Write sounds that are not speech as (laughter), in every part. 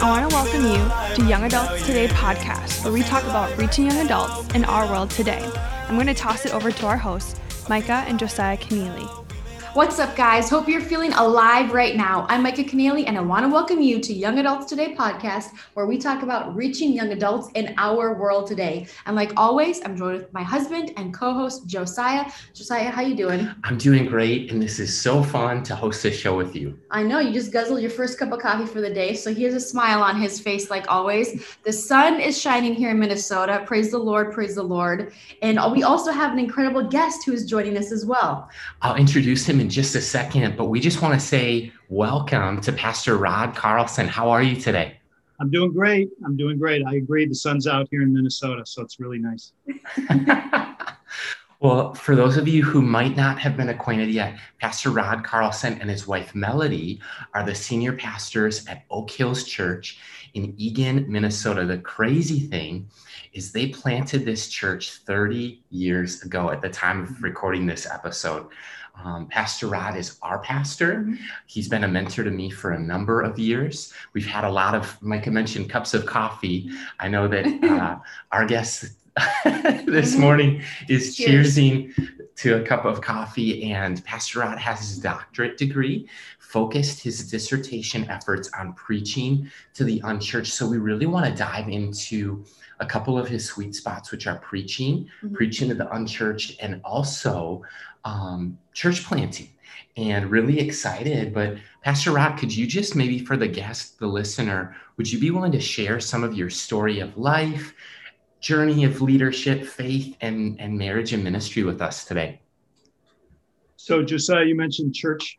I want to welcome you to Young Adults Today podcast, where we talk about reaching young adults in our world today. I'm going to toss it over to our hosts, Micah and Josiah Keneally. What's up, guys? Hope you're feeling alive right now. I'm Micah Keneally, and I want to welcome you to Young Adults Today podcast, where we talk about reaching young adults in our world today. And like always, I'm joined with my husband and co-host Josiah. Josiah, how you doing? I'm doing great, and this is so fun to host this show with you. I know you just guzzled your first cup of coffee for the day, so he has a smile on his face, like always. The sun is shining here in Minnesota. Praise the Lord, praise the Lord. And we also have an incredible guest who is joining us as well. I'll introduce him in just a second, but we just want to say welcome to Pastor Rod Carlson. How are you today? I'm doing great. I'm doing great. I agree. The sun's out here in Minnesota, so it's really nice. (laughs) well, for those of you who might not have been acquainted yet, Pastor Rod Carlson and his wife Melody are the senior pastors at Oak Hills Church in Eagan, Minnesota. The crazy thing is they planted this church 30 years ago at the time of recording this episode. Um, pastor Rod is our pastor. Mm-hmm. He's been a mentor to me for a number of years. We've had a lot of, like I mentioned, cups of coffee. I know that uh, our guest (laughs) this mm-hmm. morning is Cheers. cheersing to a cup of coffee, and Pastor Rod has his doctorate degree, focused his dissertation efforts on preaching to the unchurched. So we really want to dive into a couple of his sweet spots, which are preaching, mm-hmm. preaching to the unchurched, and also um, church planting and really excited. But Pastor Rod, could you just maybe for the guest, the listener, would you be willing to share some of your story of life, journey of leadership, faith, and, and marriage and ministry with us today? So, Josiah, you mentioned church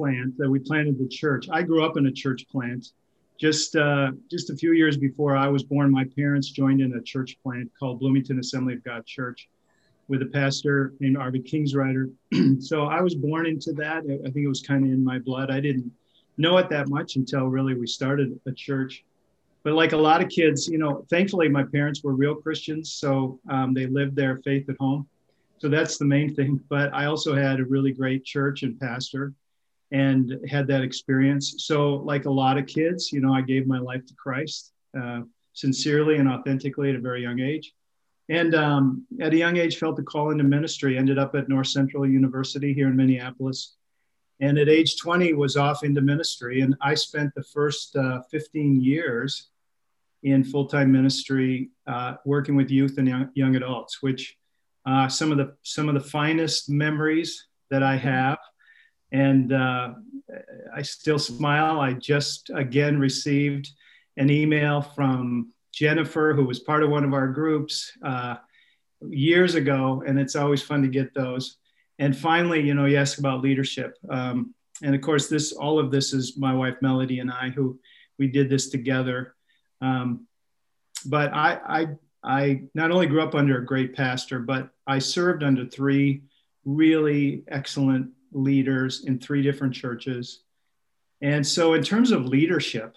plant that we planted the church. I grew up in a church plant. Just uh, just a few years before I was born, my parents joined in a church plant called Bloomington Assembly of God Church with a pastor named Arvid Kingsrider. (clears throat) so I was born into that. I think it was kind of in my blood. I didn't know it that much until really we started a church. But like a lot of kids, you know, thankfully my parents were real Christians, so um, they lived their faith at home. So that's the main thing. But I also had a really great church and pastor and had that experience. So, like a lot of kids, you know, I gave my life to Christ uh, sincerely and authentically at a very young age. And um, at a young age felt the call into ministry ended up at north central university here in minneapolis. And at age 20 was off into ministry. And i spent the first uh, 15 years in full-time ministry uh, working with youth and young, young adults which uh, some of the some of the finest memories that i have and uh, i still smile i just again received an email from Jennifer, who was part of one of our groups uh, years ago, and it's always fun to get those. And finally, you know, you ask about leadership, um, and of course, this all of this is my wife Melody and I who we did this together. Um, but I, I, I not only grew up under a great pastor, but I served under three really excellent leaders in three different churches. And so, in terms of leadership,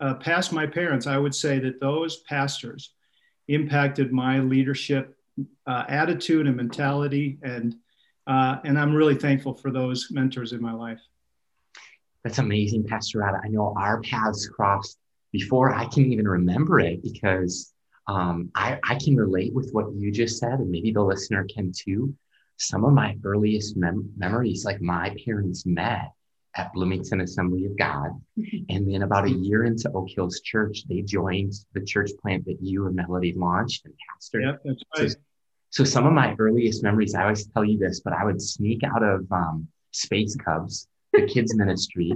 uh, past my parents, I would say that those pastors impacted my leadership uh, attitude and mentality, and uh, and I'm really thankful for those mentors in my life. That's amazing, Pastor Rada. I know our paths crossed before I can even remember it because um, I, I can relate with what you just said, and maybe the listener can too. Some of my earliest mem- memories, like my parents met at Bloomington Assembly of God. Mm-hmm. And then about a year into Oak Hills Church, they joined the church plant that you and Melody launched and pastored. Yep, that's right. So, so some of my earliest memories, I always tell you this, but I would sneak out of um, Space Cubs, the kids (laughs) ministry,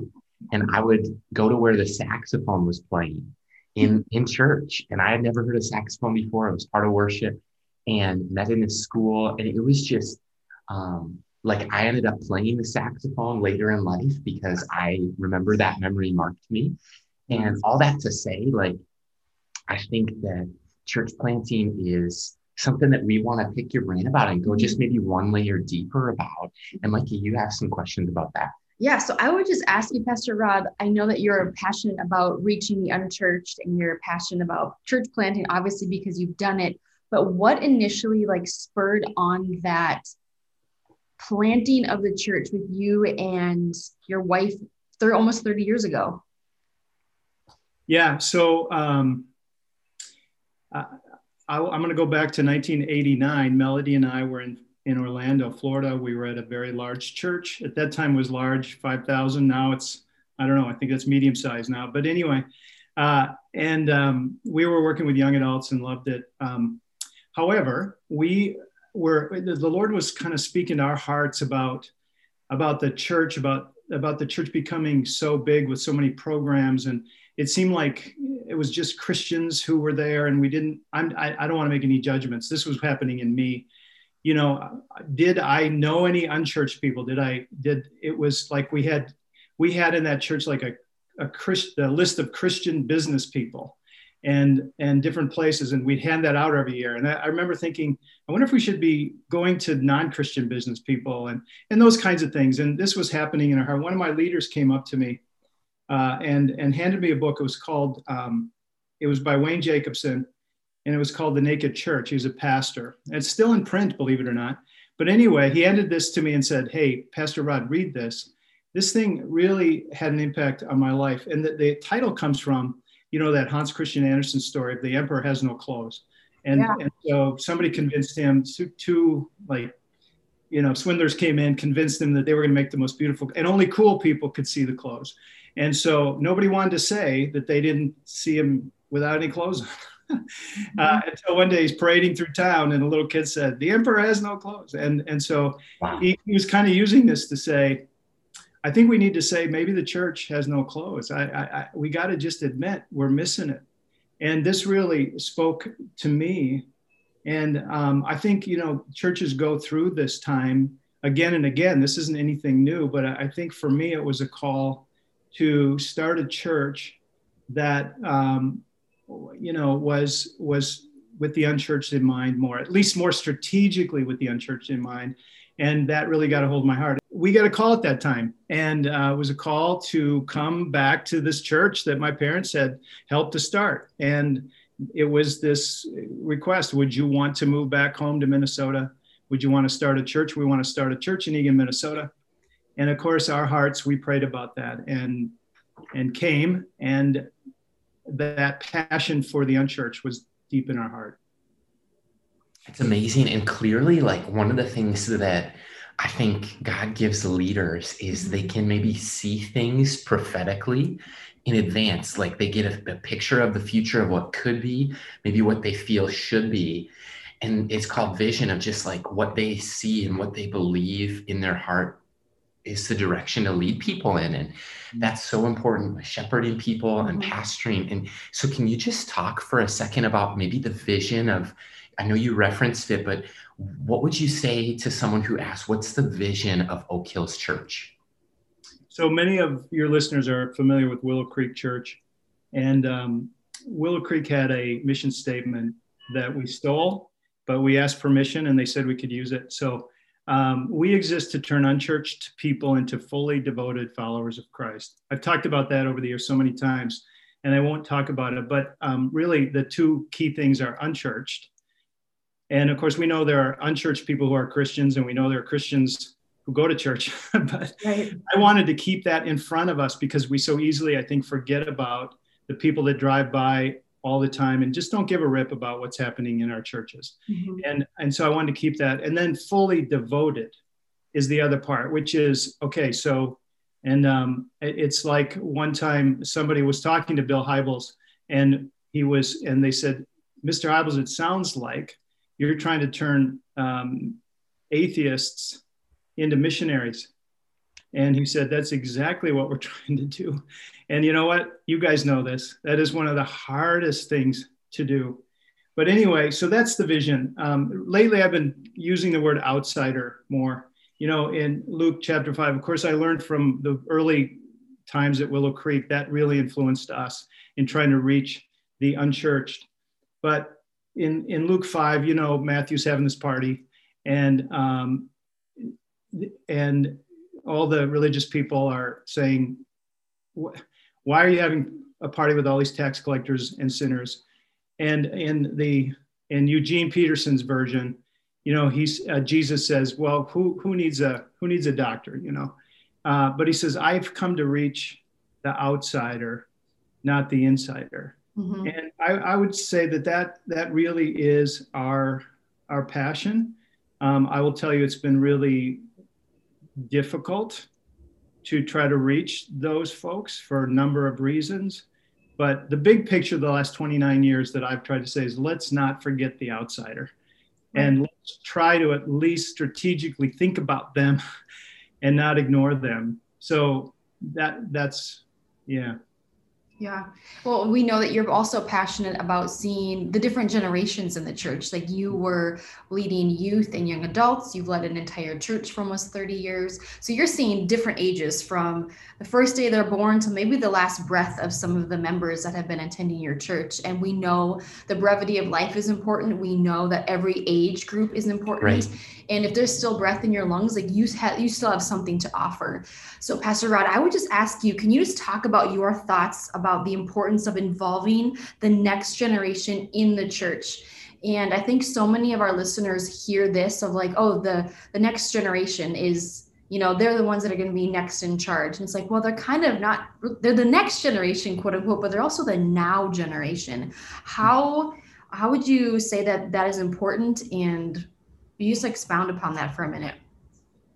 and I would go to where the saxophone was playing in in church. And I had never heard a saxophone before. It was part of worship and met in a school. And it was just um, like I ended up playing the saxophone later in life because I remember that memory marked me. And all that to say, like, I think that church planting is something that we want to pick your brain about and go just maybe one layer deeper about. And Mikey, you have some questions about that. Yeah, so I would just ask you, Pastor Rod. I know that you're passionate about reaching the unchurched and you're passionate about church planting, obviously, because you've done it. But what initially like spurred on that planting of the church with you and your wife they're almost 30 years ago? Yeah. So um, I, I, I'm going to go back to 1989. Melody and I were in in Orlando, Florida. We were at a very large church. At that time was large, 5,000. Now it's, I don't know, I think it's medium size now. But anyway, uh, and um, we were working with young adults and loved it. Um, however, we were, the Lord was kind of speaking to our hearts about, about the church, about, about the church becoming so big with so many programs. And it seemed like it was just Christians who were there and we didn't, I'm, I, I don't want to make any judgments. This was happening in me you know, did I know any unchurched people? Did I, did, it was like we had, we had in that church like a, a, Christ, list of Christian business people and, and different places. And we'd hand that out every year. And I, I remember thinking, I wonder if we should be going to non-Christian business people and, and those kinds of things. And this was happening in our heart. One of my leaders came up to me uh, and, and handed me a book. It was called, um, it was by Wayne Jacobsen, and it was called The Naked Church. He was a pastor. It's still in print, believe it or not. But anyway, he handed this to me and said, Hey, Pastor Rod, read this. This thing really had an impact on my life. And the, the title comes from, you know, that Hans Christian Andersen story of the emperor has no clothes. And, yeah. and so somebody convinced him to, to like, you know, swindlers came in, convinced him that they were going to make the most beautiful, and only cool people could see the clothes. And so nobody wanted to say that they didn't see him without any clothes on. (laughs) uh, until one day he's parading through town and a little kid said, "The emperor has no clothes," and and so wow. he, he, was kind of using this to say, "I think we need to say maybe the church has no clothes. I, I, I we got to just admit we're missing it." And this really spoke to me, and um, I think you know churches go through this time again and again. This isn't anything new, but I think for me it was a call to start a church that um, you know, was was with the unchurched in mind more, at least more strategically with the unchurched in mind. And that really got a hold of my heart. We got a call at that time, and uh, it was a call to come back to this church that my parents had helped to start. And it was this request Would you want to move back home to Minnesota? Would you want to start a church? We want to start a church in Eagan, Minnesota. And of course, our hearts, we prayed about that and and came. And that passion for the unchurched was deep in our heart. It's amazing. And clearly, like one of the things that I think God gives leaders is they can maybe see things prophetically in advance. Like they get a, a, picture of the future of what could be, maybe what they feel should be. And it's called vision of just like what they see and what they believe in their heart is the direction to lead people in and mm-hmm. that's so important shepherding people and mm-hmm. pastoring and so can you just talk for a second about maybe the vision of i know you referenced it but what would you say to someone who asks what's the vision of oak hills church so many of your listeners are familiar with willow creek church and um, willow creek had a mission statement that we stole but we asked permission and they said we could use it so um, we exist to turn unchurched people into fully devoted followers of Christ. I've talked about that over the years so many times, and I won't talk about it, but um, really the two key things are unchurched. And of course, we know there are unchurched people who are Christians, and we know there are Christians who go to church. (laughs) but right. I wanted to keep that in front of us because we so easily, I think, forget about the people that drive by all the time and just don't give a rip about what's happening in our churches. Mm-hmm. And and so I wanted to keep that. And then fully devoted is the other part, which is okay. So and um, it's like one time somebody was talking to Bill Hybels and he was and they said, Mr. Hybels, it sounds like you're trying to turn um, atheists into missionaries. And he said, That's exactly what we're (laughs) trying to do. And you know what? You guys know this. That is one of the hardest things to do. But anyway, so that's the vision. Um, lately, I've been using the word outsider more. You know, in Luke chapter five, of course, I learned from the early times at Willow Creek that really influenced us in trying to reach the unchurched. But in, in Luke 5, you know, Matthew's having this party, and um, and all the religious people are saying, why are you having a party with all these tax collectors and sinners? And in the in Eugene Peterson's version, you know, he's uh, Jesus says, well, who who needs a who needs a doctor, you know? Uh, but he says, I've come to reach the outsider, not the insider. Mm-hmm. And I, I, would say that, that that really is our our passion. Um, I will tell you, it's been really difficult to try to reach those folks for a number of reasons. But the big picture of the last 29 years that I've tried to say is let's not forget the outsider. Right. And let's try to at least strategically think about them (laughs) and not ignore them. So that that's yeah. Yeah. Well, we know that you're also passionate about seeing the different generations in the church. Like you were leading youth and young adults, you've led an entire church for almost 30 years. So you're seeing different ages from the first day they're born to maybe the last breath of some of the members that have been attending your church. And we know the brevity of life is important. We know that every age group is important. Right. And if there's still breath in your lungs, like you have, you still have something to offer. So, Pastor Rod, I would just ask you, can you just talk about your thoughts about the importance of involving the next generation in the church? And I think so many of our listeners hear this of like, oh, the the next generation is you know they're the ones that are going to be next in charge and it's like well they're kind of not they're the next generation quote unquote but they're also the now generation how how would you say that that is important and you just expound upon that for a minute?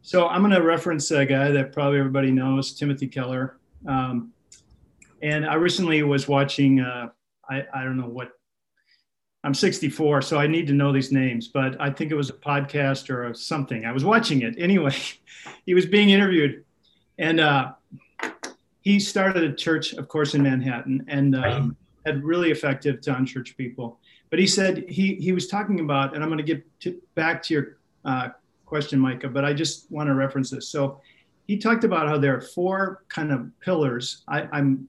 So I'm going to reference a guy that probably everybody knows, Timothy Keller. Um, and I recently was watching, uh, I, I don't know what, I'm 64, so I need to know these names, but I think it was a podcast or something. I was watching it. Anyway, (laughs) he was being interviewed. And uh, he started a church, of course, in Manhattan and um, had really effective to unchurched people. But he said he he was talking about, and I'm going to get to, back to your uh, question, Micah. But I just want to reference this. So he talked about how there are four kind of pillars. I, I'm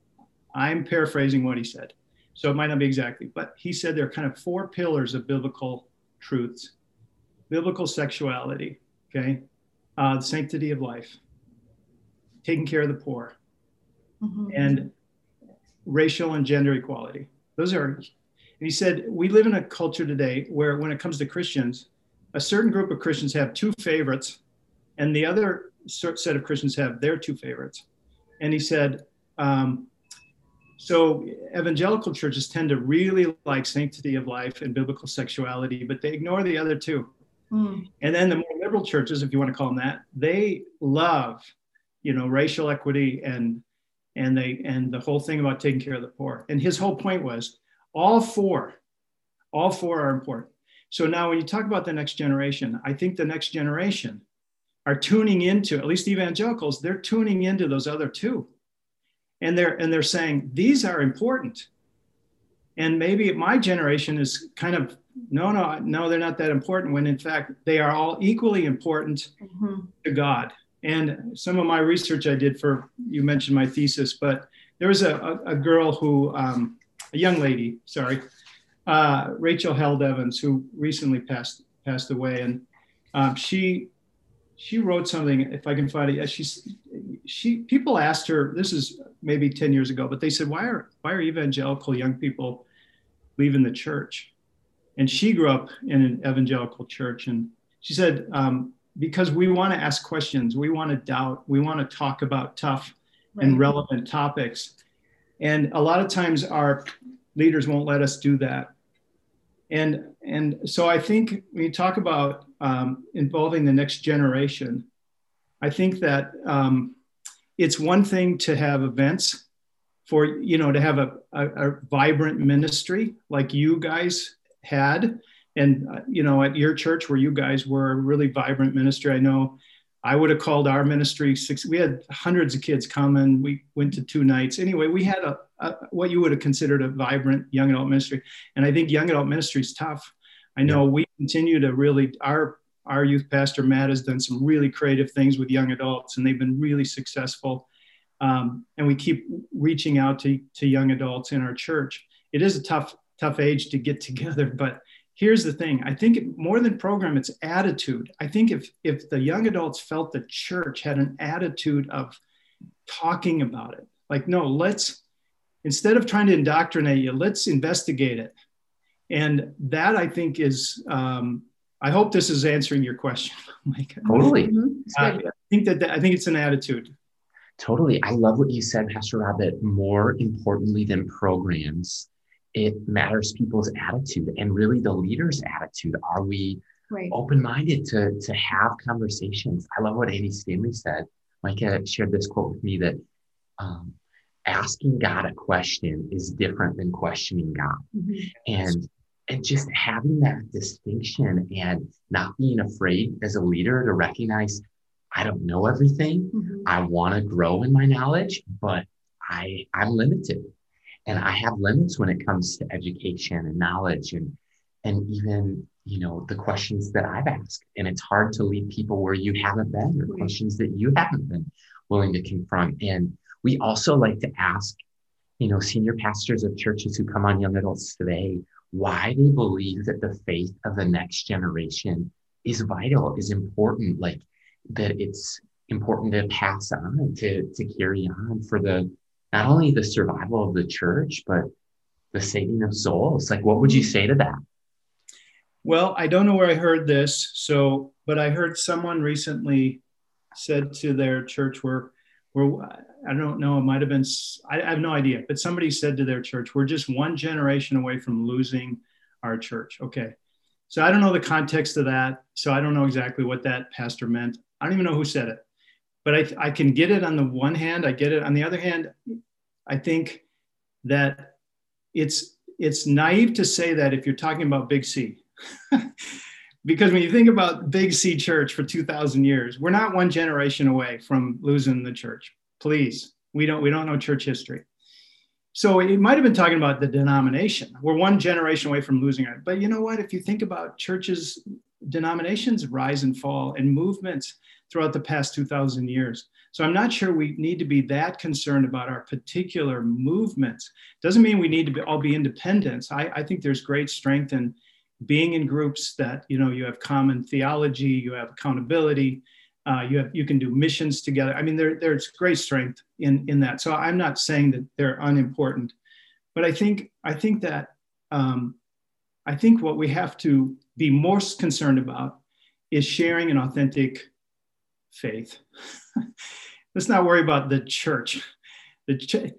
I'm paraphrasing what he said, so it might not be exactly, but he said there are kind of four pillars of biblical truths: biblical sexuality, okay, uh, the sanctity of life, taking care of the poor, mm-hmm. and racial and gender equality. Those are and he said, We live in a culture today where, when it comes to Christians, a certain group of Christians have two favorites, and the other set of Christians have their two favorites. And he said, um, so evangelical churches tend to really like sanctity of life and biblical sexuality, but they ignore the other two. Mm. And then the more liberal churches, if you want to call them that, they love, you know, racial equity and and they and the whole thing about taking care of the poor. And his whole point was all four, all four are important. So now when you talk about the next generation, I think the next generation are tuning into, at least evangelicals, they're tuning into those other two. And they're and they're saying, these are important. And maybe my generation is kind of no, no, no, they're not that important when in fact they are all equally important mm-hmm. to God. And some of my research I did for you mentioned my thesis, but there was a, a, a girl who um, a young lady, sorry, uh, Rachel Held Evans, who recently passed passed away, and um, she she wrote something. If I can find it, she's she people asked her. This is maybe ten years ago, but they said, why are why are evangelical young people leaving the church? And she grew up in an evangelical church, and she said um, because we want to ask questions, we want to doubt, we want to talk about tough right. and relevant topics and a lot of times our leaders won't let us do that. And, and so I think when you talk about um, involving the next generation, I think that um, it's one thing to have events for, you know, to have a, a, a vibrant ministry like you guys had. And, uh, you know, at your church where you guys were a really vibrant ministry, I know I would have called our ministry six. We had hundreds of kids come and we went to two nights. Anyway, we had a, a, what you would have considered a vibrant young adult ministry. And I think young adult ministry is tough. I know yeah. we continue to really, our, our youth pastor, Matt, has done some really creative things with young adults and they've been really successful. Um, and we keep reaching out to, to young adults in our church. It is a tough, tough age to get (laughs) together, but here's the thing i think more than program it's attitude i think if if the young adults felt the church had an attitude of talking about it like no let's instead of trying to indoctrinate you let's investigate it and that i think is um, i hope this is answering your question (laughs) totally mm-hmm. uh, i think that, that i think it's an attitude Totally. I love what you said, Pastor Rabbit. more importantly than programs, it matters people's attitude and really the leader's attitude. Are we right. open-minded to, to have conversations? I love what Andy Stanley said. Micah shared this quote with me that um, asking God a question is different than questioning God. Mm-hmm. And and just having that distinction and not being afraid as a leader to recognize I don't know everything. Mm-hmm. I want to grow in my knowledge, but I I'm limited. And I have limits when it comes to education and knowledge and and even you know the questions that I've asked. And it's hard to lead people where you haven't been or questions that you haven't been willing to confront. And we also like to ask, you know, senior pastors of churches who come on young adults today, why they believe that the faith of the next generation is vital, is important. Like that it's important to pass on to to carry on for the not only the survival of the church but the saving of souls like what would you say to that well i don't know where i heard this so but i heard someone recently said to their church where i don't know it might have been I, I have no idea but somebody said to their church we're just one generation away from losing our church okay so i don't know the context of that so i don't know exactly what that pastor meant I don't even know who said it, but I, I can get it on the one hand. I get it on the other hand. I think that it's it's naive to say that if you're talking about Big C, (laughs) because when you think about Big C Church for 2,000 years, we're not one generation away from losing the church. Please, we don't we don't know church history. So it might have been talking about the denomination. We're one generation away from losing it. But you know what? If you think about churches, denominations rise and fall, and movements throughout the past 2,000 years. So I'm not sure we need to be that concerned about our particular movements. Doesn't mean we need to be, all be independents. I, I think there's great strength in being in groups that you know you have common theology, you have accountability, uh, you have you can do missions together. I mean, there, there's great strength in in that. So I'm not saying that they're unimportant, but I think I think that um, I think what we have to be most concerned about is sharing an authentic faith. (laughs) let's not worry about the church. The ch-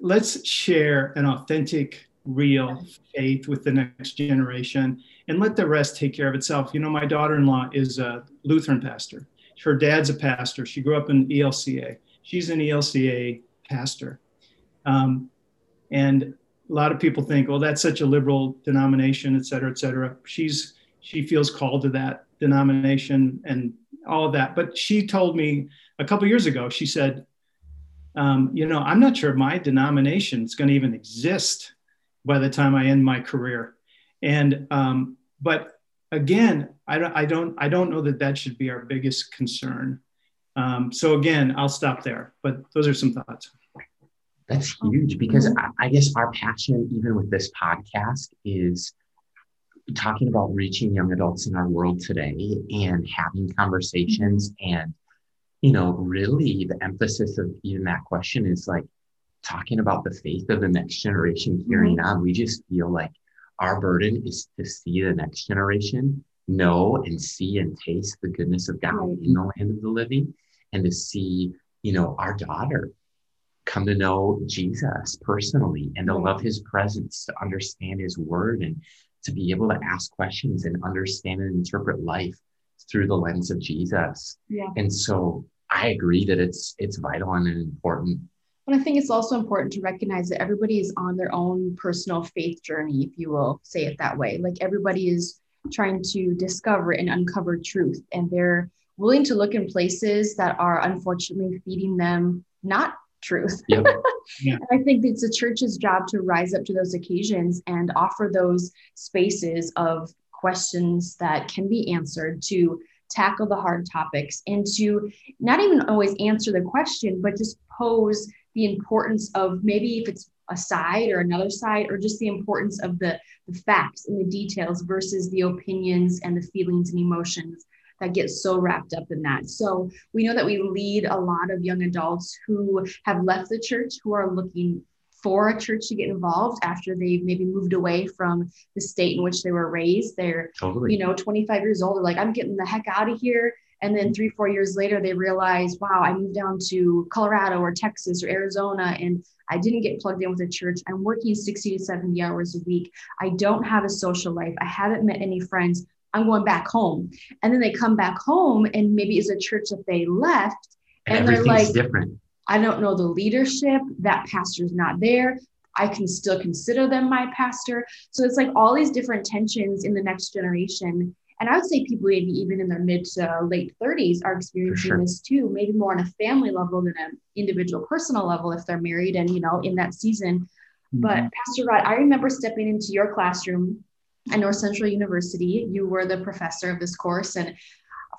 let's share an authentic, real faith with the next generation and let the rest take care of itself. You know, my daughter in law is a Lutheran pastor. Her dad's a pastor. She grew up in ELCA. She's an ELCA pastor. Um, and a lot of people think, well, that's such a liberal denomination, et cetera, et cetera. She's she feels called to that denomination and all of that. But she told me a couple years ago, she said, um, you know, I'm not sure my denomination is going to even exist by the time I end my career. And, um, but again, I don't, I don't, I don't know that that should be our biggest concern. Um, so again, I'll stop there, but those are some thoughts. That's huge because I, I guess our passion, even with this podcast, is talking about reaching young adults in our world today and having conversations and you know really the emphasis of even that question is like talking about the faith of the next generation carrying mm-hmm. on we just feel like our burden is to see the next generation know and see and taste the goodness of god right. in the land of the living and to see you know our daughter come to know jesus personally and to love his presence to understand his word and to be able to ask questions and understand and interpret life through the lens of Jesus. Yeah. And so I agree that it's it's vital and important. And I think it's also important to recognize that everybody is on their own personal faith journey, if you will say it that way. Like everybody is trying to discover and uncover truth, and they're willing to look in places that are unfortunately feeding them not truth. Yep. Yeah. (laughs) I think it's the church's job to rise up to those occasions and offer those spaces of questions that can be answered to tackle the hard topics and to not even always answer the question, but just pose the importance of maybe if it's a side or another side, or just the importance of the, the facts and the details versus the opinions and the feelings and emotions that get so wrapped up in that. So we know that we lead a lot of young adults who have left the church who are looking for a church to get involved after they've maybe moved away from the state in which they were raised. They're, totally. you know, 25 years old. They're like, I'm getting the heck out of here. And then three, four years later, they realize, wow, I moved down to Colorado or Texas or Arizona and I didn't get plugged in with a church. I'm working 60 to 70 hours a week. I don't have a social life. I haven't met any friends. I'm going back home. And then they come back home and maybe it's a church that they left. And, And they're like- different. I don't know the leadership. That pastor's not there. I can still consider them my pastor. So it's like all these different tensions in the next generation. And I would say people maybe even in their mid to late 30s are experiencing sure. this too, maybe more on a family level than an individual personal level if they're married and you know in that season. But Mhm. Pastor Rod, I remember stepping into your classroom at North Central University. You were the professor of this course. And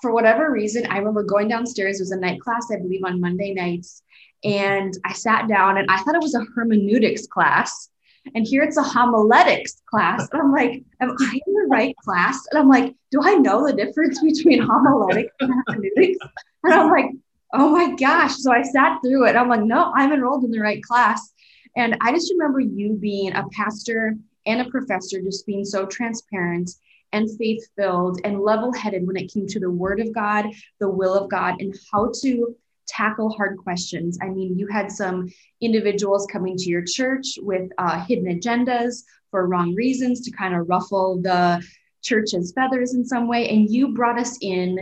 for whatever reason, I remember going downstairs. It was a night class, I believe, on Monday nights. And I sat down and I thought it was a hermeneutics class. And here it's a homiletics class. And I'm like, am I in the right class? And I'm like, do I know the difference between homiletics and hermeneutics? And I'm like, oh my gosh. So I sat through it. I'm like, no, I'm enrolled in the right class. And I just remember you being a pastor and a professor, just being so transparent and faith filled and level headed when it came to the word of God, the will of God, and how to tackle hard questions. I mean, you had some individuals coming to your church with uh, hidden agendas for wrong reasons to kind of ruffle the church's feathers in some way. And you brought us in,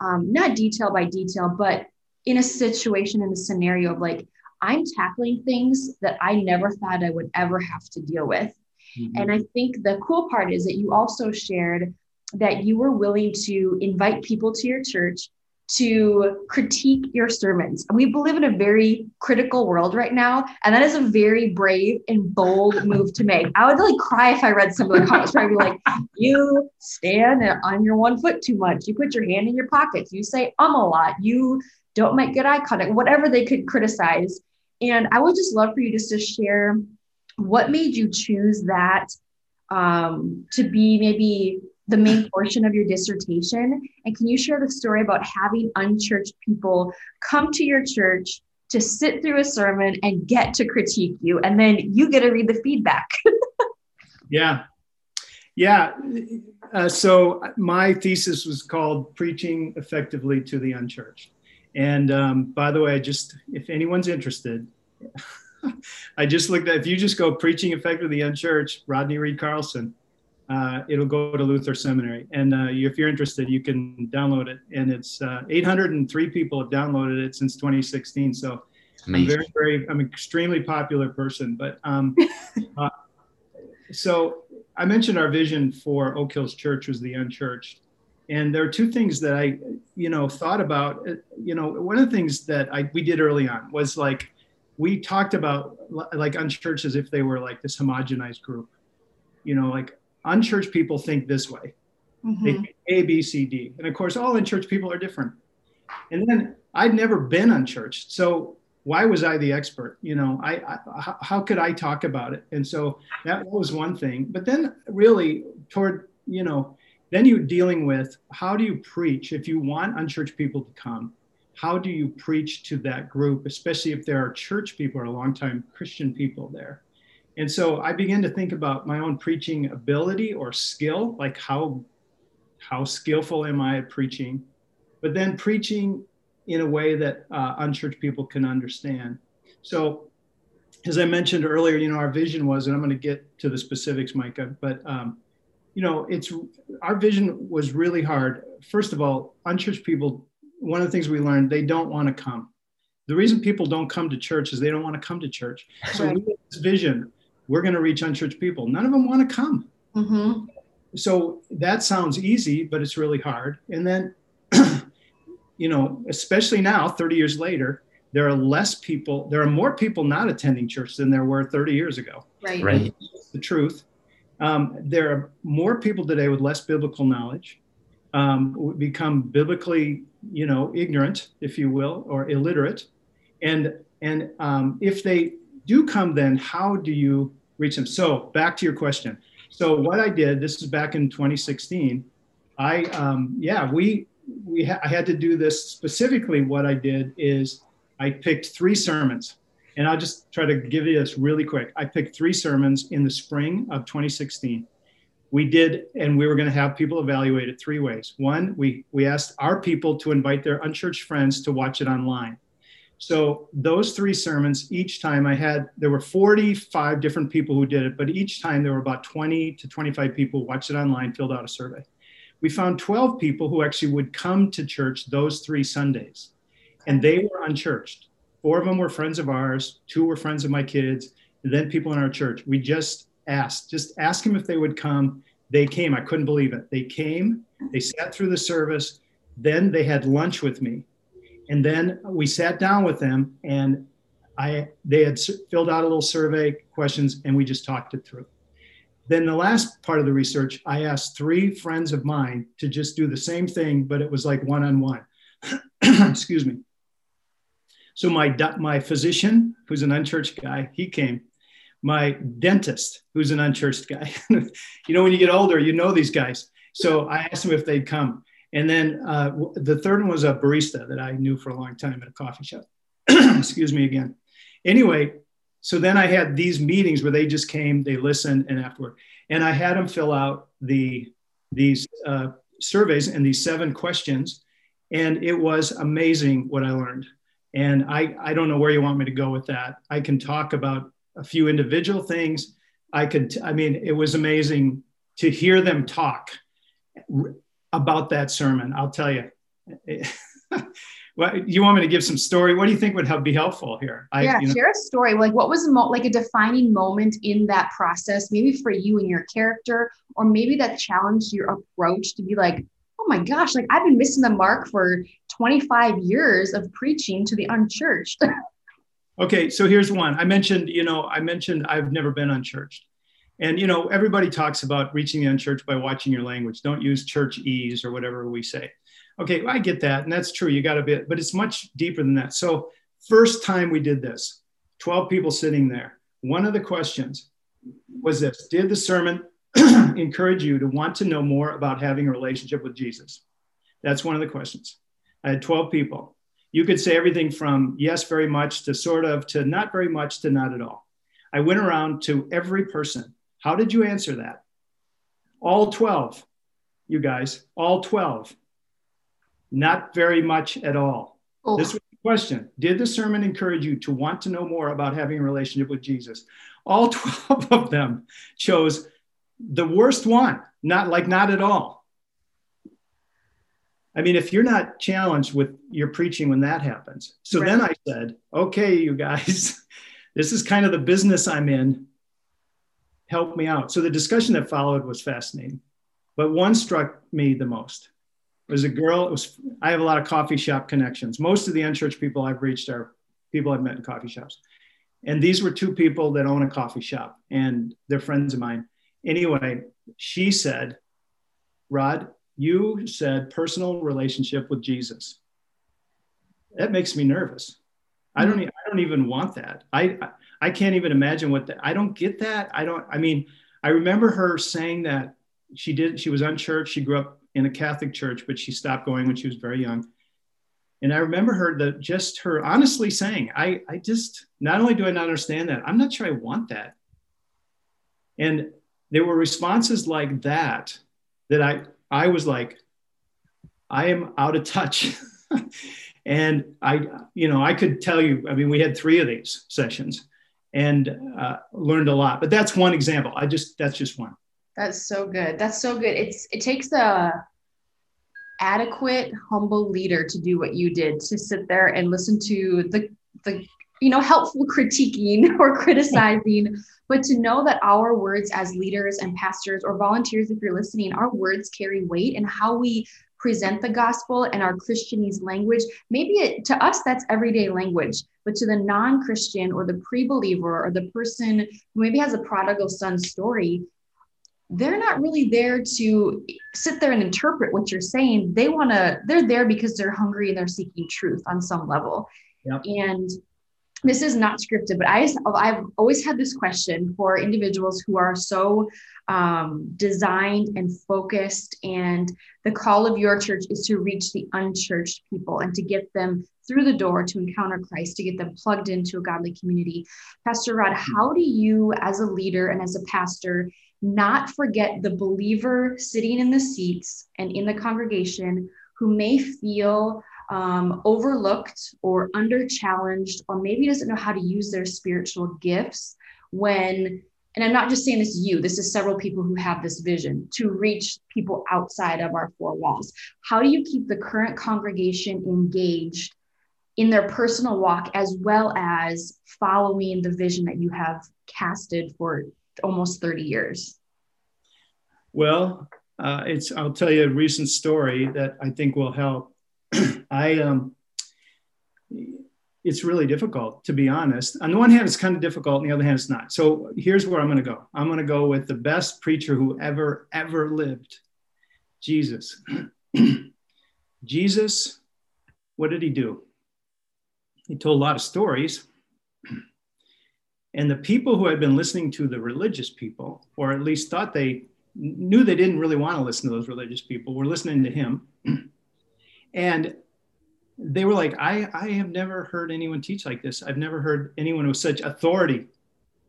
um, not detail by detail, but in a situation, in a scenario of like, I'm tackling things that I never thought I would ever have to deal with. Mhm. And I think the cool part is that you also shared that you were willing to invite people to your church to critique your sermons. And we live in a very critical world right now. And that is a very brave and bold (laughs) move to make. I would like cry if I read some of the comments where I'd be like, you stand on your one foot too much. You put your hand in your pocket. You say um a lot. You don't make good eye contact, whatever they could criticize. And I would just love for you just to share what made you choose that um, to be maybe the main portion of your dissertation? And can you share the story about having unchurched people come to your church to sit through a sermon and get to critique you, and then you get to read the feedback? (laughs) Yeah. Yeah. Uh, so my thesis was called Preaching Effectively to the Unchurched. And um, by the way, I just, if anyone's interested, (laughs) I just looked at, if you just go Preaching Effectively to the Unchurched, Rodney Reed Carlson, uh, it'll go to Luther Seminary. And uh, if you're interested, you can download it. And it's uh, 803 people have downloaded it since 2016. So I'm very, very, I'm an extremely popular person. But um, (laughs) uh, so I mentioned our vision for Oak Hills Church was the unchurched. And there are two things that I, you know, thought about. Uh, You know, one of the things that I we did early on was like we talked about like unchurched as if they were like this homogenized group. You know, like unchurched people think this way. They Mhm. think A, B, C, D. And of course, all unchurched people are different. And then I'd never been unchurched. So why was I the expert? You know, I, I how, how could I talk about it? And so that was one thing. But then really toward, you know, then you're dealing with how do you preach if you want unchurched people to come? How do you preach to that group, especially if there are church people or longtime Christian people there? And so I began to think about my own preaching ability or skill, like how how skillful am I at preaching? But then preaching in a way that uh, unchurched people can understand. So, as I mentioned earlier, you know, our vision was, and I'm going to get to the specifics, Micah, but um, you know, it's our vision was really hard. First of all, unchurched people. One of the things we learned, they don't want to come. The reason people don't come to church is they don't want to come to church. So we had this vision: we're going to reach unchurched people. None of them want to come Mhm. so that sounds easy, but it's really hard. And then, (clears throat) you know, especially now, 30 years later, there are less people, there are more people not attending church than there were 30 years ago. Right. Right. That's the truth. Um, there are more people today with less biblical knowledge, um, become biblically, you know, ignorant, if you will, or illiterate. And and um, if they do come, then how do you reach them? So back to your question. So what I did, this is back in 2016. I um, yeah, we we ha- I had to do this specifically. What I did is I picked three sermons and I'll just try to give you this really quick. I picked three sermons in the spring of 2016. we did, and we were going to have people evaluate it three ways. One, we, we asked our people to invite their unchurched friends to watch it online. So those three sermons, each time I had, there were 45 different people who did it, but each time there were about 20 to 25 people who watched it online, filled out a survey. We found 12 people who actually would come to church those three Sundays, and they were unchurched. Four of them were friends of ours, two were friends of my kids, and then people in our church. We just asked, just ask them if they would come. They came. I couldn't believe it. They came, they sat through the service, then they had lunch with me and then we sat down with them and I they had filled out a little survey questions and we just talked it through. Then the last part of the research, I asked three friends of mine to just do the same thing, but it was like one on one. Excuse me. So my my physician, who's an unchurched guy, he came. My dentist, who's an unchurched guy. (laughs) you know, when you get older, you know these guys. So I asked them if they'd come. And then uh, the third one was a barista that I knew for a long time at a coffee shop. (clears throat) Excuse me again. Anyway, so then I had these meetings where they just came, they listened, and afterward, and I had them fill out the these uh, surveys and these seven questions, and it was amazing what I learned. And I I don't know where you want me to go with that. I can talk about a few individual things. I could I mean it was amazing to hear them talk about that sermon. I'll tell you. (laughs) well, you want me to give some story? What do you think would help, be helpful here? I, yeah, you know, share a story. Like, what was mo- like a defining moment in that process? Maybe for you and your character, or maybe that challenged your approach to be like, oh my gosh, like I've been missing the mark for 25 years of preaching to the unchurched. (laughs) okay, so here's one. I mentioned, you know, I mentioned I've never been unchurched. And you know, everybody talks about reaching the unchurched by watching your language. Don't use churchese or whatever we say. Okay, I get that, and that's true. You got to be, but it's much deeper than that. So, first time we did this, 12 people sitting there. One of the questions was this: Did the sermon (clears throat) encourage you to want to know more about having a relationship with Jesus? That's one of the questions. I had 12 people. You could say everything from yes, very much to sort of to not very much to not at all. I went around to every person how did you answer that? All 12, you guys, all 12. Not very much at all. Oh. This was the question Did the sermon encourage you to want to know more about having a relationship with Jesus? All (laughs) 12 of them chose the worst one, not like not at all. I mean, if you're not challenged with your preaching when that happens. So right. then I said, okay, you guys, (laughs) this is kind of the business I'm in help me out. So the discussion that followed was fascinating, but one struck me the most. It was a girl. It was I have a lot of coffee shop connections. Most of the unchurched people I've reached are people I've met in coffee shops, and these were two people that own a coffee shop, and they're friends of mine. Anyway, she said, "Rod, you said personal relationship with Jesus. That makes me nervous. I don't. Don't even want that. I I can't even imagine what that, I don't get that. I don't, I mean, I remember her saying that she did, she was unchurched. She grew up in a Catholic church, but she stopped going when she was very young. And I remember her that just her honestly saying, I, I just, not only do I not understand that, I'm not sure I want that. And there were responses like that, that I, I was like, I am out of touch. (laughs) and I, you know, I could tell you, I mean, we had three of these sessions and uh, learned a lot. But that's one example. I just that's just one. That's so good. That's so good. It's it takes a adequate, humble leader to do what you did to sit there and listen to the the you know helpful (laughs) critiquing or criticizing but to know that our words as leaders and pastors or volunteers if you're listening our words carry weight and how we present the gospel and our Christianese language, maybe it, to us that's everyday language, but to the non Christian or the pre believer or the person who maybe has a prodigal son story, they're not really there to sit there and interpret what you're saying. They want to, they're there because they're hungry and they're seeking truth on some level. Yep. And this is not scripted, but I, I've always had this question for individuals who are so um, designed and focused. And the call of your church is to reach the unchurched people and to get them through the door to encounter Christ, to get them plugged into a godly community. Pastor Rod, how do you, as a leader and as a pastor, not forget the believer sitting in the seats and in the congregation who may feel um, overlooked or under challenged, or maybe doesn't know how to use their spiritual gifts when and I'm not just saying this is you, this is several people who have this vision to reach people outside of our four walls. How do you keep the current congregation engaged in their personal walk as well as following the vision that you have casted for almost 30 years? Well, uh, it's I'll tell you a recent story that I think will help. (clears throat) I um, it's really difficult to be honest. On the one hand, it's kind of difficult. On the other hand, it's not. So here's where I'm going to go. I'm going to go with the best preacher who ever ever lived, Jesus. (clears throat) Jesus, what did he do? He told a lot of stories. (clears throat) And the people who had been listening to the religious people, or at least thought they knew they didn't really want to listen to those religious people, were listening to him. And they were like, I, I have never heard anyone teach like this. I've never heard anyone with such authority.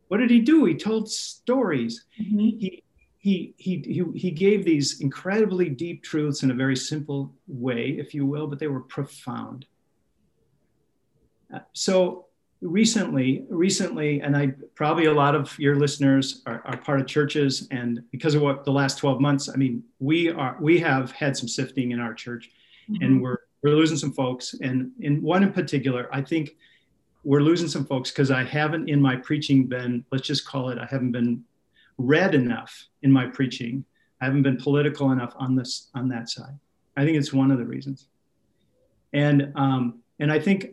What did he do? He told stories. Mm-hmm. He, he, he, he, he gave these incredibly deep truths in a very simple way, if you will, but they were profound. Uh, so recently, recently, and I probably a lot of your listeners are, are part of churches, and because of what the last 12 months, I mean, we are we have had some sifting in our church, mm-hmm. and we're we're losing some folks. And in one in particular, I think we're losing some folks because I haven't in my preaching been, let's just call it, I haven't been red enough in my preaching. I haven't been political enough on this on that side. I think it's one of the reasons. And um, and I think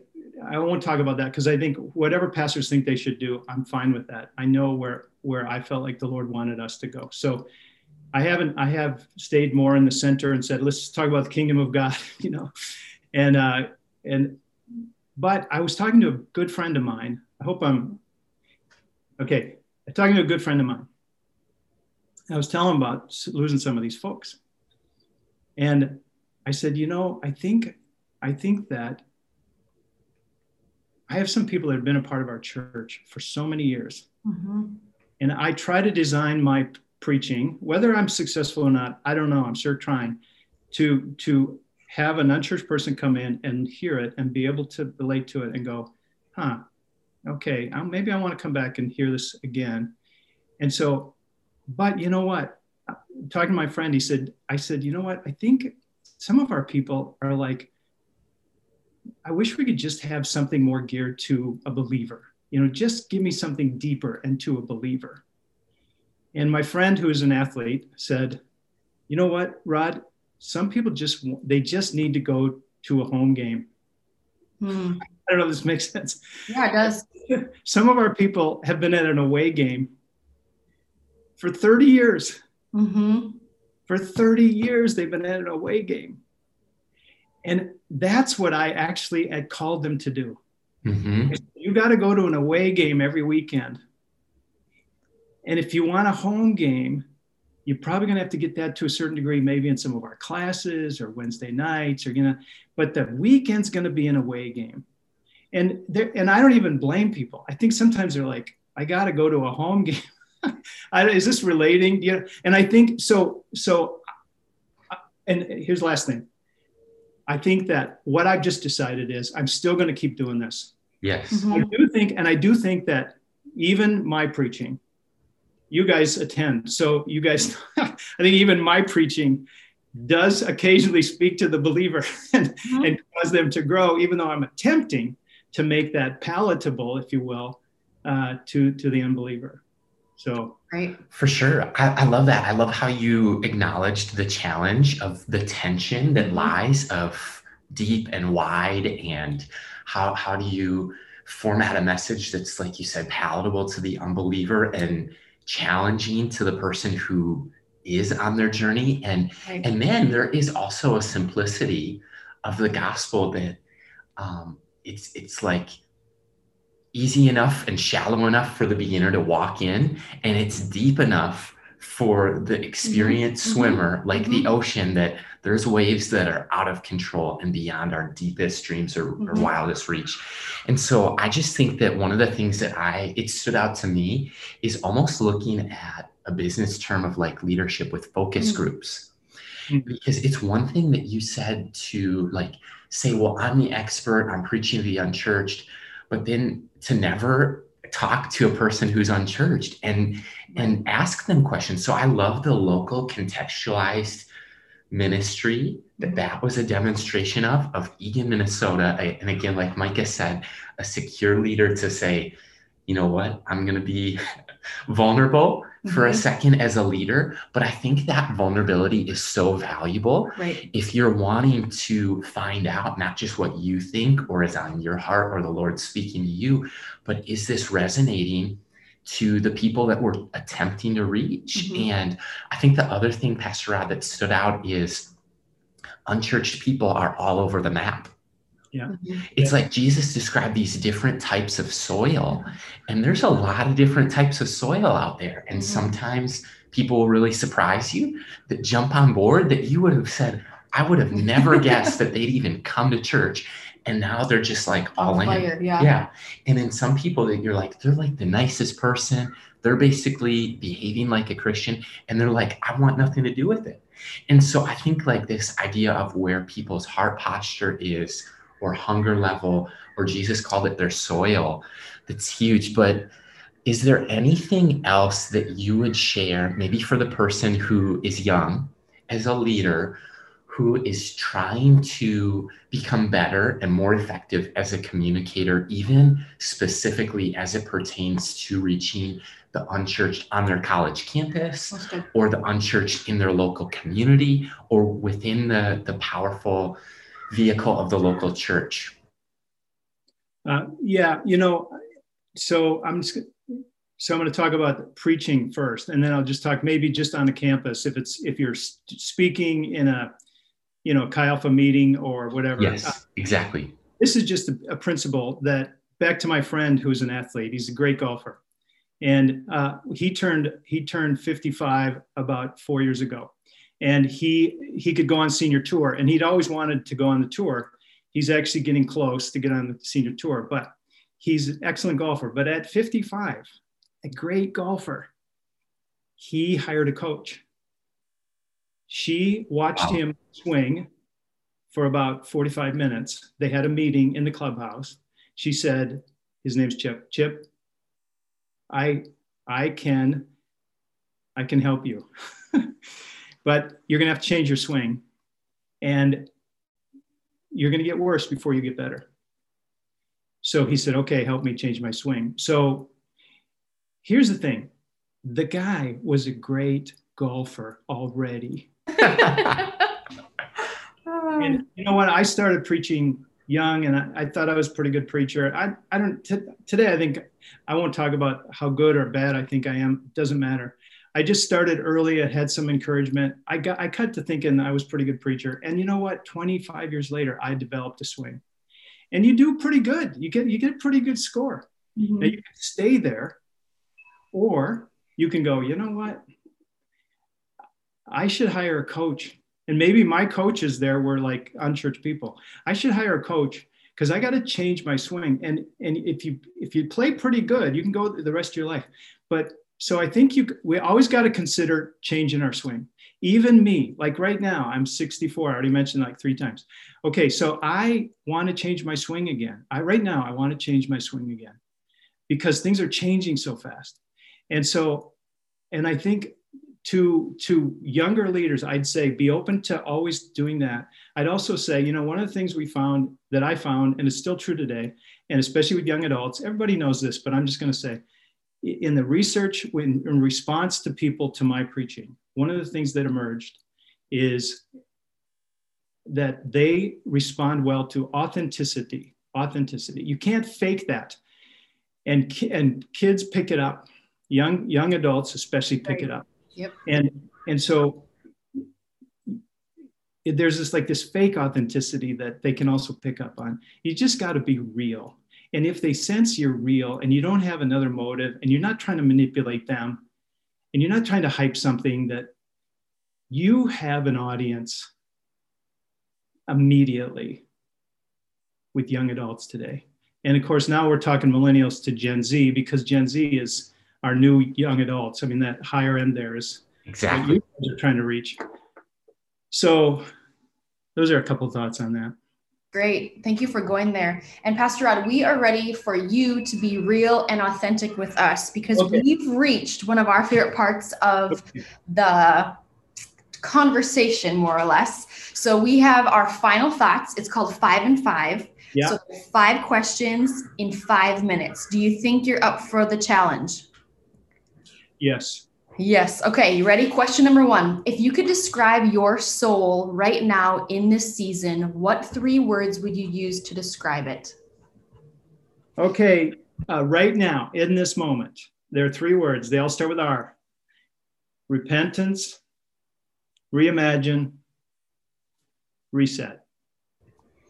I won't talk about that because I think whatever pastors think they should do, I'm fine with that. I know where where I felt like the Lord wanted us to go. So I haven't. I have stayed more in the center and said, let's talk about the kingdom of God, (laughs) you know, and uh, and but I was talking to a good friend of mine. I hope I'm okay. I'm talking to a good friend of mine. I was telling him about losing some of these folks, and I said, you know, I think I think that I have some people that have been a part of our church for so many years. Mm-hmm. And I try to design my preaching, whether I'm successful or not, I don't know. I'm sure trying to to have an unchurched person come in and hear it and be able to relate to it and go, huh, okay, maybe I want to come back and hear this again. And so, but you know what? Talking to my friend, he said, I said, you know what? I think some of our people are like, I wish we could just have something more geared to a believer. You know, just give me something deeper and to a believer. And my friend, who is an athlete, said, "You know what, Rod? Some people just they just need to go to a home game." Hmm. I don't know if this makes sense. Yeah, it does. (laughs) Some of our people have been at an away game for 30 years. Mm-hmm. For 30 years, they've been at an away game. And that's what I actually had called them to do. Mm-hmm. You got to go to an away game every weekend. And if you want a home game, you're probably going to have to get that to a certain degree, maybe in some of our classes or Wednesday nights, or you know, but the weekend's going to be an away game. And there, and I don't even blame people. I think sometimes they're like, I got to go to a home (laughs) game. I, is this relating? Yeah. And I think so. So, and here's the last thing. I think that what I've just decided is I'm still going to keep doing this. Yes. Mm-hmm. I do think, and I do think that even my preaching, you guys attend. So you guys, (laughs) I think even my preaching does occasionally speak to the believer (laughs) and, mm-hmm. and cause them to grow, even though I'm attempting to make that palatable, if you will, uh, to to the unbeliever. So right for sure, I, I love that. I love how you acknowledged the challenge of the tension that mm-hmm. lies of deep and wide, and how how do you format a message that's like you said palatable to the unbeliever and challenging to the person who is on their journey and right. and then there is also a simplicity of the gospel that um, it's it's like easy enough and shallow enough for the beginner to walk in and it's deep enough for the experienced mm-hmm. swimmer like mm-hmm. the ocean that there's waves that are out of control and beyond our deepest dreams or, mm-hmm. or, wildest reach and so i just think that one of the things that i it stood out to me is almost looking at a business term of like leadership with focus Mm. groups. Mhm. Because it's one thing that you said to like say, well, I'm the expert, I'm preaching to the unchurched, but then to never talk to a person who's unchurched and and ask them questions. So I love the local contextualized ministry that Mhm. that was a demonstration of of Eagan, Minnesota. I- And again, like Micah said, a secure leader to say, you know what, I'm going to be (laughs) vulnerable for a Mhm. second as a leader. But I think that vulnerability is so valuable Right. if you're wanting to find out not just what you think or is on your heart or the Lord speaking to you, but is this resonating to the people that we're attempting to reach? Mhm. And I think the other thing, Pastor Rod, that stood out is unchurched people are all over the map. Mhm. It's like Jesus described these different types of soil, and there's a lot of different types of soil out there. And Mhm. sometimes people will really surprise you that jump on board that you would have said, I would have never (laughs) guessed that they'd even come to church. And now they're just like all in. fire. Yeah. Yeah. And then some people that you're like, they're like the nicest person. They're basically behaving like a Christian. And they're like, I want nothing to do with it. And so I think like this idea of where people's heart posture is, or hunger level, or Jesus called it their soil, that's huge. But is there anything else that you would share, maybe for the person who is young as a leader, who is trying to become better and more effective as a communicator, even specifically as it pertains to reaching the unchurched on their college campus or the unchurched in their local community or within the, the powerful vehicle of the local church? Uh, yeah, you know, so I'm just so I'm going to talk about preaching first, and then I'll just talk maybe just on the campus if it's if you're speaking in a you know Chi Alpha meeting or whatever. Uh, Yes, exactly. this is just a, a principle that back to my friend who's an athlete. He's a great golfer, and uh, he turned he turned 55 about four years ago, and he he could go on senior tour, and he'd always wanted to go on the tour. He's actually getting close to get on the senior tour, but he's an excellent golfer. But at 55, a great golfer, he hired a coach. She watched Wow. him swing for about 45 minutes. They had a meeting in the clubhouse. She said, his name's Chip. Chip, I I can I can help you. (laughs) but you're going to have to change your swing and you're going to get worse before you get better. So he said, "Okay, help me change my swing." So here's the thing. The guy was a great golfer already. (laughs) And you know what? I started preaching young, and I, I thought I was a pretty good preacher. I, I don't t- today. I think I won't talk about how good or bad I think I am. It doesn't matter. I just started early. I had some encouragement. I got I cut to thinking I was a pretty good preacher. And you know what? 25 years later, I developed a swing, and you do pretty good. You get you get a pretty good score. Mhm. Now you can stay there, or you can go, you know what? I should hire a coach. And maybe my coaches there were like unchurched people. I should hire a coach because I got to change my swing. And and if you if you play pretty good, you can go the rest of your life. But so I think you we always got to consider changing our swing. Even me, like right now, I'm 64. I already mentioned like three times. Okay, so I want to change my swing again. I right now I want to change my swing again because things are changing so fast. And so, and I think to to younger leaders, I'd say be open to always doing that. I'd also say, you know, one of the things we found that I found, and it's still true today, and especially with young adults, everybody knows this, but I'm just going to say, in the research, when, in response to people to my preaching, one of the things that emerged is that they respond well to authenticity. Authenticity. You can't fake that and ki- and kids pick it up young young adults especially pick Right. it up Yep. and and so it- there's this like this fake authenticity that they can also pick up on you just got to be real and if they sense you're real and you don't have another motive and you're not trying to manipulate them and you're not trying to hype something that you have an audience immediately with young adults today and of course, now we're talking millennials to Gen Z because Gen Z is our new young adults. I mean, that higher end there is exactly what you are trying to reach. So, those are a couple thoughts on that. Great. Thank you for going there. And Pastor Rod, we are ready for you to be real and authentic with us because okay. we've reached one of our favorite parts of the conversation, more or less. So we have our final thoughts. It's called Five and Five. Yeah. So five questions in five minutes. Do you think you're up for the challenge? Yes. Yes. Okay. You ready? Question number one. If you could describe your soul right now in this season, what three words would you use to describe it? Okay. Uh, right now, in this moment, there are three words. They all start with R repentance, reimagine, reset.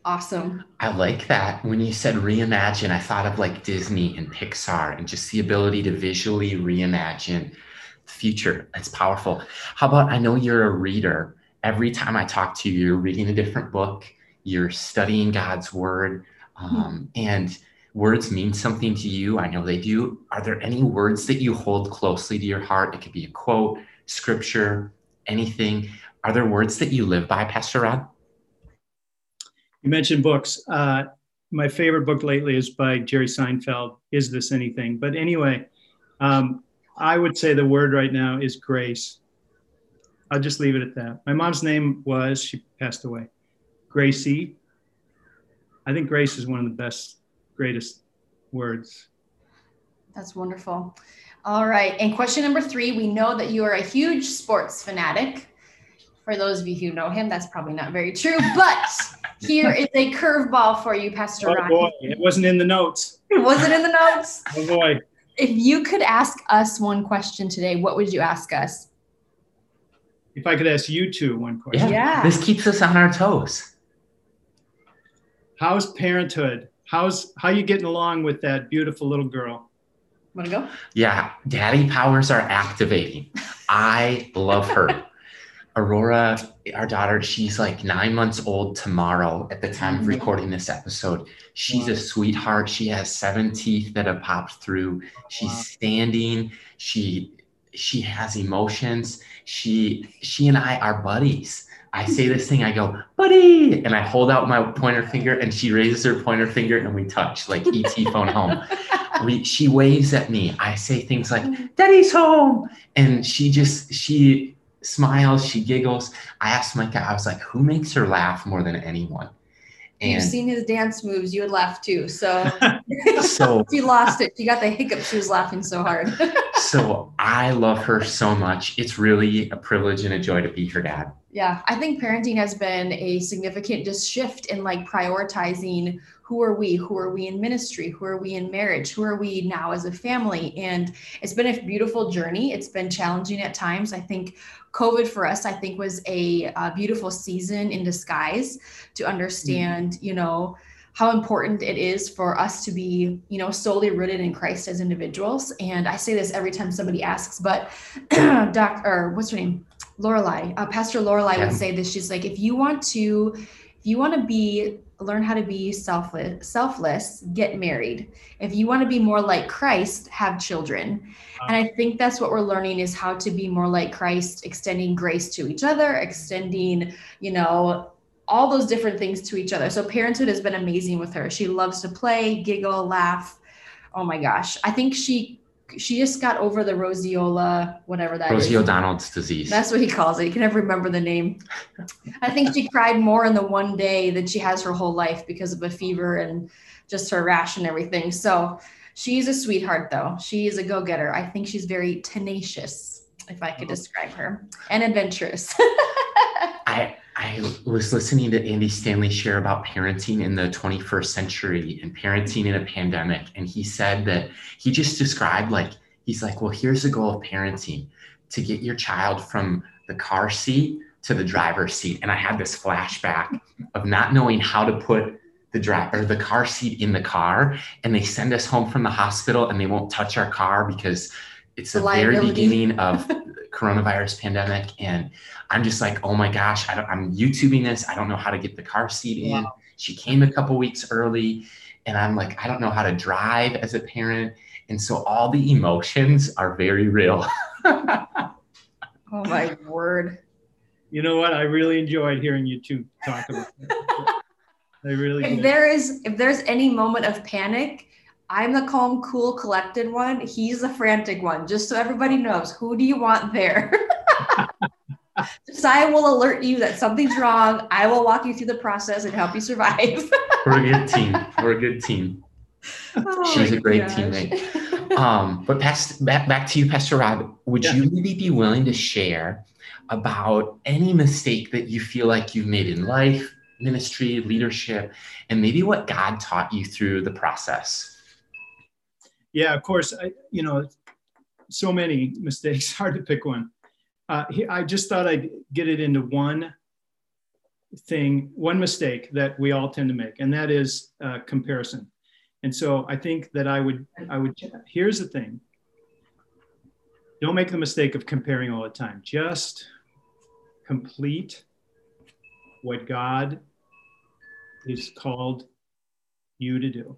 Awesome. I like that. When you said reimagine, I thought of like Disney and Pixar and just the ability to visually reimagine the future. It's powerful. How about I know you're a reader. Every time I talk to you, you're reading a different book, you're studying God's word, hmm. um, and words mean something to you. I know they do. Are there any words that you hold closely to your heart? It could be a quote, scripture, anything. Are there words that you live by, Pastor Rod? You mentioned books. Uh, my favorite book lately is by Jerry Seinfeld, Is This Anything? But anyway, um, I would say the word right now is grace. I'll just leave it at that. My mom's name was, she passed away, Gracie. I think grace is one of the best, greatest words. That's wonderful. All right. And question number three we know that you are a huge sports fanatic. For those of you who know him, that's probably not very true, but here is a curveball for you, Pastor oh, Ron. boy, it wasn't in the notes. It wasn't in the notes. oh boy. If you could ask us one question today, what would you ask us? If I could ask you two one question. Yeah. yeah. This keeps us on our toes. How's parenthood? How's how you getting along with that beautiful little girl? Want to go? Yeah, daddy powers are activating. I love her. (laughs) Aurora, our daughter, she's like nine months old tomorrow at the time of mm-hmm. recording this episode. She's wow. a sweetheart. She has seven teeth that have popped through. She's wow. standing. She she has emotions. She she and I are buddies. I say this thing, I go, buddy, and I hold out my pointer finger and she raises her pointer finger and we touch like ET phone home. We, she waves at me. I say things like, Daddy's home. And she just, she smiles, she giggles. I asked Micah, I was like, who makes her laugh more than anyone? And You've seen his dance moves, you would laugh too. So, (laughs) (laughs) so she lost it. She got the hiccup. She was laughing so hard. (laughs) so I love her so much. It's really a privilege and a joy to be her dad. Yeah, I think parenting has been a significant just shift in like prioritizing who are we who are we in ministry who are we in marriage who are we now as a family and it's been a beautiful journey it's been challenging at times i think covid for us i think was a, a beautiful season in disguise to understand mm-hmm. you know how important it is for us to be, you know, solely rooted in Christ as individuals. And I say this every time somebody asks, but (clears throat) Doc or what's her name, Lorelai, uh, Pastor Lorelai yeah. would say this. She's like, if you want to, if you want to be learn how to be selfless selfless get married. If you want to be more like christ have children. And i think that's what we're learning is how to be more like christ extending grace to each other extending you know all those different things to each other. So parenthood has been amazing with her. She loves to play giggle laugh. Oh my gosh. I think she she just got over the roseola, whatever that Rosie is. O'Donnell's disease. That's what he calls it. You can never remember the name. I think she cried more in the one day than she has her whole life because of a fever and just her rash and everything. So she's a sweetheart, though. She is a go getter. I think she's very tenacious, if I could oh. describe her, and adventurous. (laughs) I I was listening to Andy Stanley share about parenting in the 21st century and parenting in a pandemic. And he said that he just described like, he's like, well, here's the goal of parenting to get your child from the car seat to the driver's seat. And I had this flashback of not knowing how to put the driver the car seat in the car. And they send us home from the hospital and they won't touch our car because it's the, the very beginning (laughs) of coronavirus pandemic. And I'm just like, oh my gosh, I am YouTubing this. I don't know how to get the car seat in. Wow. She came a couple weeks early, and I'm like, I don't know how to drive as a parent. And so all the emotions are very real. (laughs) oh my word. You know what? I really enjoyed hearing you two talk about that. (laughs) I really If did. there is if there's any moment of panic, I'm the calm, cool, collected one. He's the frantic one. Just so everybody knows, who do you want there? (laughs) Josiah will alert you that something's wrong. I will walk you through the process and help you survive. We're a good (laughs) team. We're a good team. Oh She's a great gosh. teammate. (laughs) Um, but past, back, back to you, Pastor Rob. Would Yeah. you maybe be willing to share about any mistake that you feel like you've made in life, ministry, leadership, and maybe what God taught you through the process? Yeah, of course. I, you know, so many mistakes. (laughs) Hard to pick one. Uh, he, I just thought I'd get it into one thing, one mistake that we all tend to make, and that is uh, comparison. And so I think that I would, I would. Here's the thing. Don't make the mistake of comparing all the time. Just complete what God is called you to do.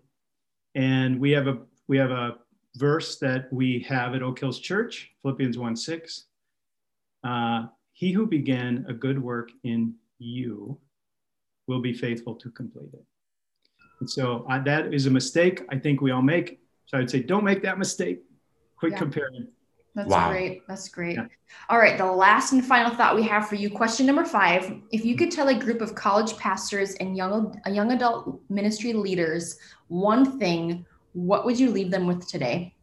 And we have a we have a verse that we have at Oak Hills Church, Philippians 1 6. Uh, he who began a good work in you will be faithful to complete it. And so uh, that is a mistake I think we all make. So I would say, don't make that mistake. Quit Yeah. comparing. That's Wow. great. That's great. Yeah. All right. The last and final thought we have for you. Question number five. If you could tell a group of college pastors and young, young adult ministry leaders one thing, what would you leave them with today?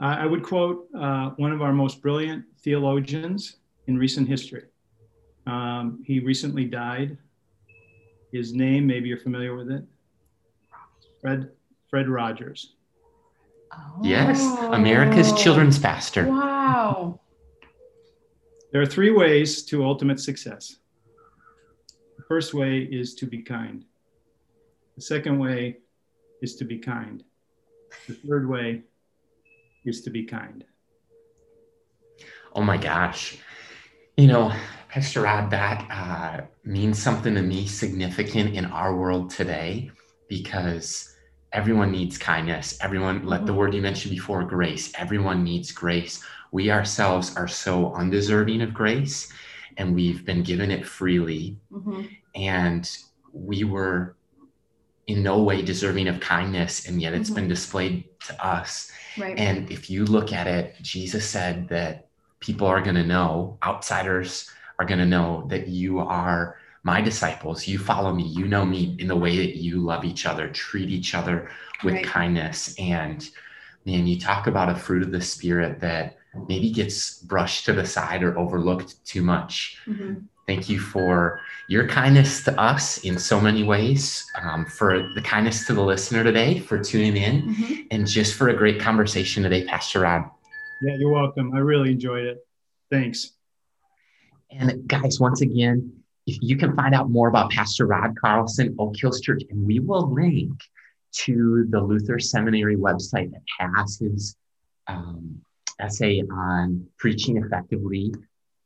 I I would quote uh, one of our most brilliant theologians in recent history. Um, he recently died. His name, maybe you're familiar with it, Fred Fred Rogers. Yes, Oh. America's children's pastor. Wow. There are three ways to ultimate success. The first way is to be kind. The second way is to be kind. The third way is to be kind. Oh my gosh. You know, Pastor Rod, that uh, means something to me significant in our world today because everyone needs kindness. Everyone, let the word you mentioned before, grace. Everyone needs grace. We ourselves are so undeserving of grace and we've been given it freely. Mhm. And we were in no way deserving of kindness, and yet it's Mhm. been displayed to us. Right. And if you look at it, Jesus said that people are going to know, outsiders are going to know that you are my disciples. You follow me. You know me in the way that you love each other, treat each other with Right. kindness. And man, you talk about a fruit of the spirit that maybe gets brushed to the side or overlooked too much. Mhm. Thank you for your kindness to us in so many ways, um, for the kindness to the listener today, for tuning in, Mhm. and just for a great conversation today, Pastor Rod. Yeah, you're welcome. I really enjoyed it. Thanks. And guys, once again, if you can find out more about Pastor Rod Carlson, Oak Hills Church, and we will link to the Luther Seminary website that has his um, essay on preaching effectively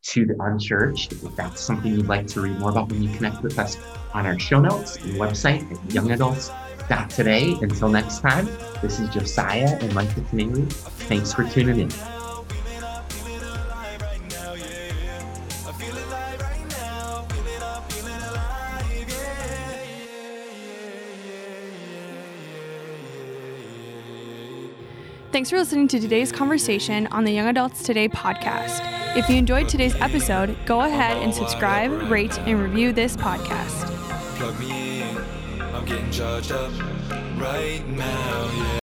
to the unchurched. If that's something you'd like to read more about when you connect with us on our show notes and website at youngadults.today. Until next time, this is Josiah and Micah Canary. Thanks for tuning in. Thanks for listening to today's conversation on the Young Adults Today podcast. If you enjoyed today's episode, go ahead and subscribe, rate, and review this podcast. Plug me in, I'm getting charged up right now, yeah.